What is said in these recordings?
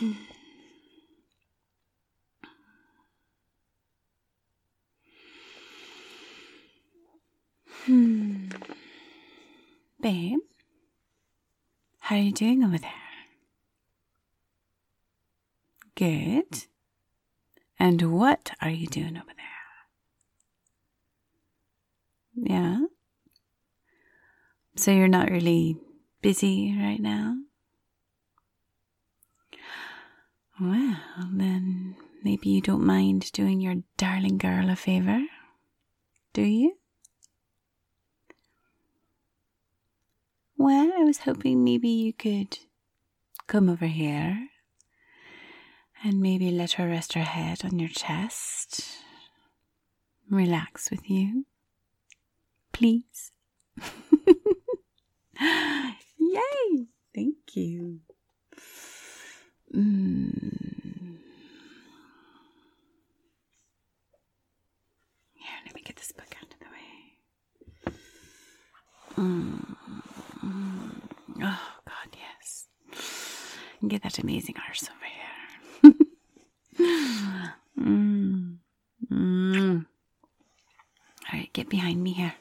Hmm. Babe, how are you doing over there? Good. And what are you doing over there? Yeah? So you're not really busy right now? Well, then maybe you don't mind doing your darling girl a favor, do you? Well, I was hoping maybe you could come over here and maybe let her rest her head on your chest. Relax with you. Please. Yay! Thank you. Mm. Here, let me get this book out of the way. Mm. Oh, God, yes. Get that amazing arse over here. mm. Mm. All right, get behind me here.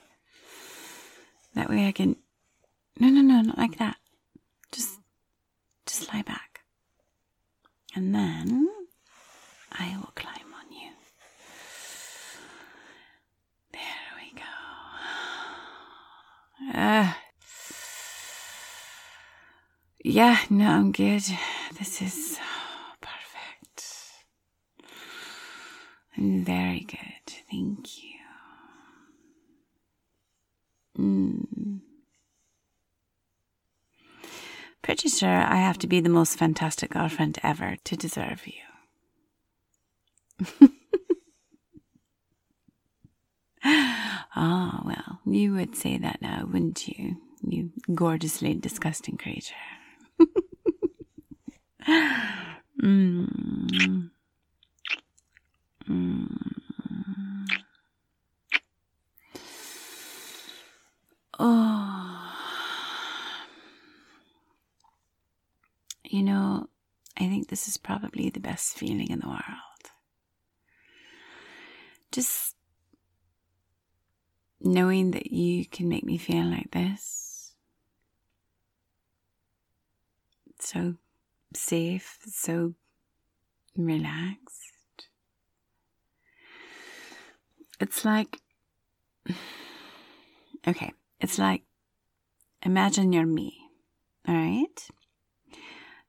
That way I can. No, no, no, not like that. Just, just lie back. And then I will climb on you. There we go. Ah. Yeah, no, I'm good. This is perfect. Very good. Thank you. Pretty sure I have to be the most fantastic girlfriend ever to deserve you. Ah, well, you would say that now, wouldn't you? You gorgeously disgusting creature. mm. Mm. Oh. You know, I think this is probably the best feeling in the world. Just knowing that you can make me feel like this. So safe, so relaxed. It's like, okay, it's like imagine you're me, all right?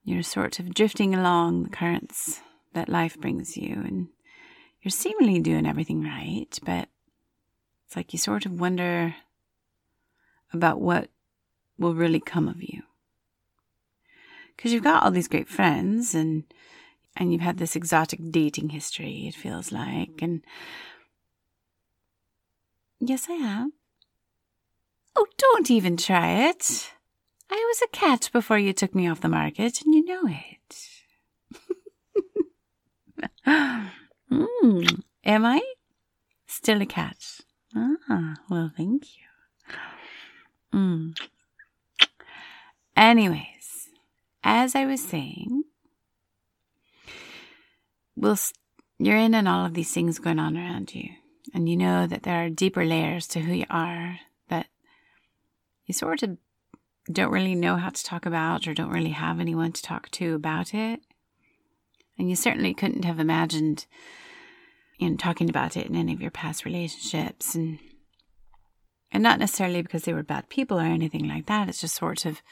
You're sort of drifting along the currents that life brings you, and you're seemingly doing everything right, but it's like you sort of wonder about what will really come of you. Because you've got all these great friends and and you've had this exotic dating history, it feels like, and yes, I have. Oh, don't even try it. I was a cat before you took me off the market, and you know it. mm, am I? Still a cat. Ah, well, thank you. Mm. Anyways, as I was saying, we'll, you're in and all of these things going on around you. And you know that there are deeper layers to who you are that you sort of don't really know how to talk about or don't really have anyone to talk to about it. And you certainly couldn't have imagined you know, talking about it in any of your past relationships and and not necessarily because they were bad people or anything like that. It's just sort of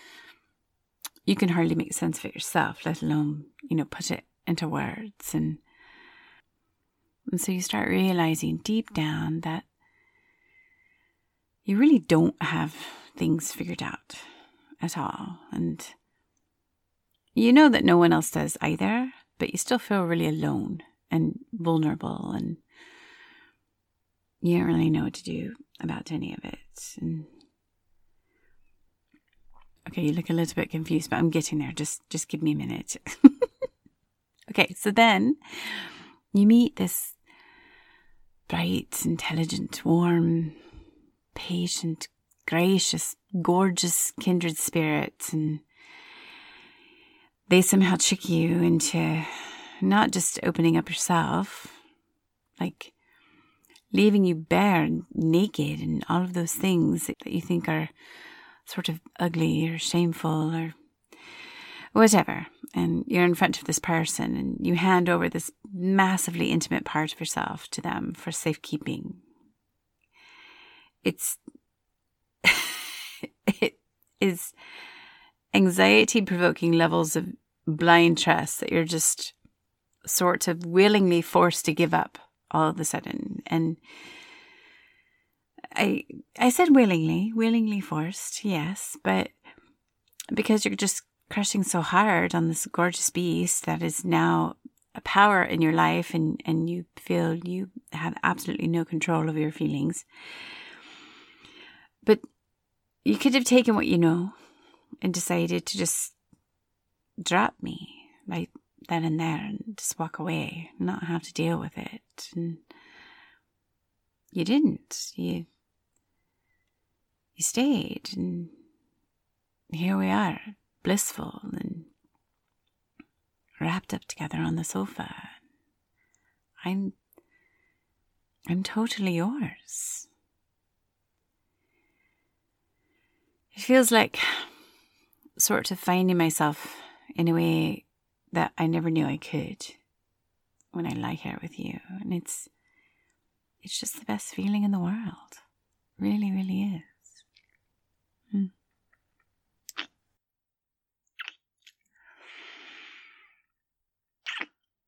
you can hardly make sense of it yourself, let alone, you know, put it into words and and so you start realizing deep down that you really don't have things figured out at all. And you know that no one else does either, but you still feel really alone and vulnerable and you don't really know what to do about any of it. And okay, you look a little bit confused, but I'm getting there. Just just give me a minute. okay, so then you meet this bright, intelligent, warm, patient, gracious, gorgeous kindred spirits, and they somehow trick you into not just opening up yourself, like leaving you bare and naked and all of those things that you think are sort of ugly or shameful or whatever. And you're in front of this person and you hand over this massively intimate part of yourself to them for safekeeping. It's, it is anxiety provoking levels of blind trust that you're just sort of willingly forced to give up all of a sudden. And I I said willingly, willingly forced, yes, but because you're just crushing so hard on this gorgeous beast that is now a power in your life and, and you feel you have absolutely no control over your feelings. But you could have taken what you know and decided to just drop me right then and there and just walk away, not have to deal with it. And you didn't. You you stayed and here we are, blissful and wrapped up together on the sofa. I'm I'm totally yours. It feels like sort of finding myself in a way that I never knew I could when I lie here with you. And it's it's just the best feeling in the world. Really, really is. Hmm.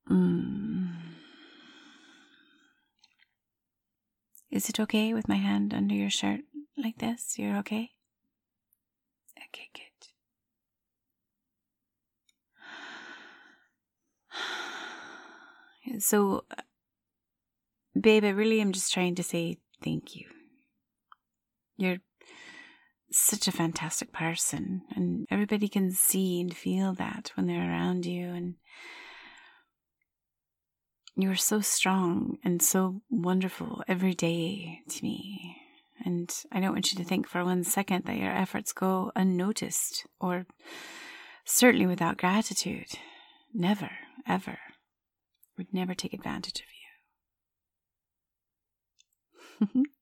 Mm. Is it okay with my hand under your shirt like this? You're okay? Okay, good. So, babe, I really am just trying to say thank you. You're such a fantastic person, and everybody can see and feel that when they're around you. And you are so strong and so wonderful every day to me. And I don't want you to think for one second that your efforts go unnoticed or certainly without gratitude. Never, ever. Would never take advantage of you.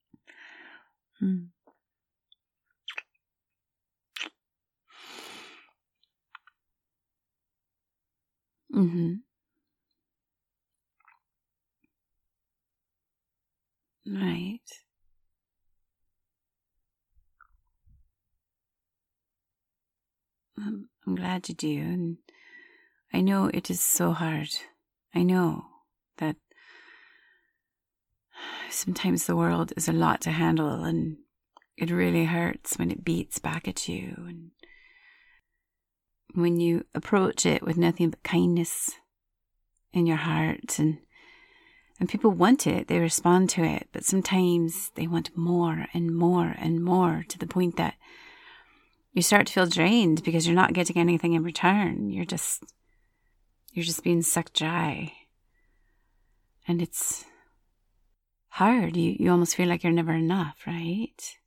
Mm-hmm. Right. I'm, glad you do. And I know it is so hard. I know that sometimes the world is a lot to handle and it really hurts when it beats back at you and when you approach it with nothing but kindness in your heart and and people want it, they respond to it, but sometimes they want more and more and more to the point that you start to feel drained because you're not getting anything in return. You're just you're just being sucked dry. And it's hard. You you almost feel like you're never enough, right?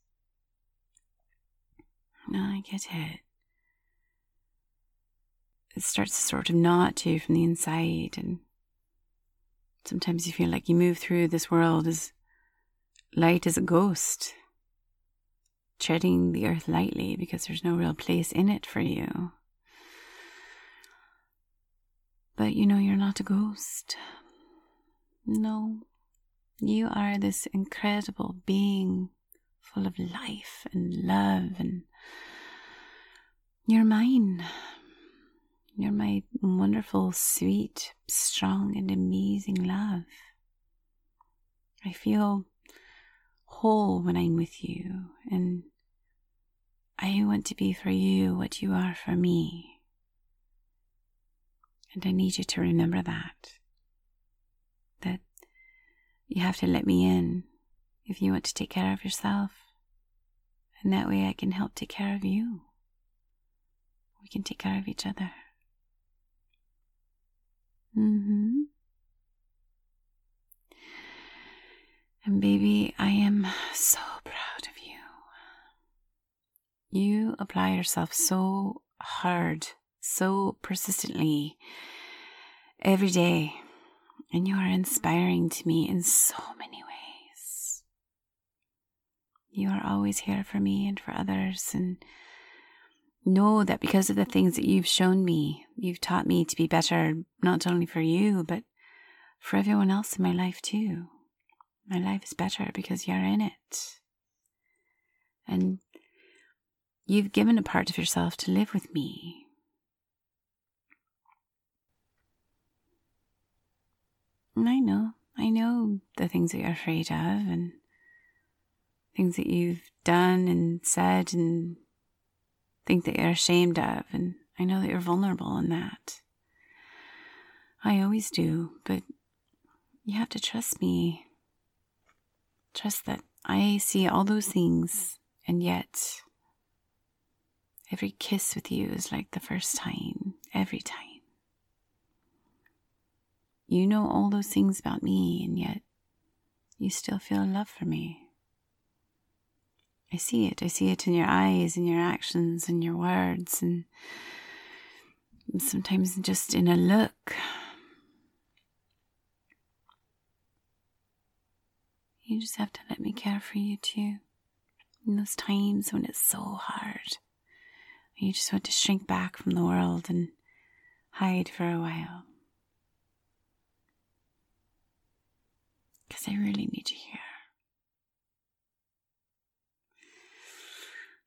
No, I get it. It starts to sort of at you from the inside and Sometimes you feel like you move through this world as light as a ghost, treading the earth lightly because there's no real place in it for you. But you know, you're not a ghost. No, you are this incredible being full of life and love, and you're mine. You're my wonderful, sweet, strong, and amazing love. I feel whole when I'm with you, and I want to be for you what you are for me. And I need you to remember that. That you have to let me in if you want to take care of yourself. And that way I can help take care of you. We can take care of each other. Mm-hmm. And baby, I am so proud of you. You apply yourself so hard, so persistently every day. And you are inspiring to me in so many ways. You are always here for me and for others. And know that because of the things that you've shown me, you've taught me to be better, not only for you, but for everyone else in my life too. My life is better because you're in it. And you've given a part of yourself to live with me. And I know, I know the things that you're afraid of and things that you've done and said and think that you're ashamed of. And I know that you're vulnerable in that. I always do, but you have to trust me. Trust that I see all those things, and yet every kiss with you is like the first time, every time. You know all those things about me, and yet you still feel love for me. I see it. I see it in your eyes, in your actions, in your words, and sometimes just in a look. You just have to let me care for you too. In those times when it's so hard, you just want to shrink back from the world and hide for a while. Because I really need you here.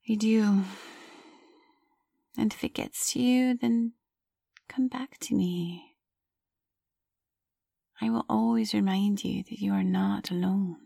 I do. And if it gets to you, then come back to me. I will always remind you that you are not alone.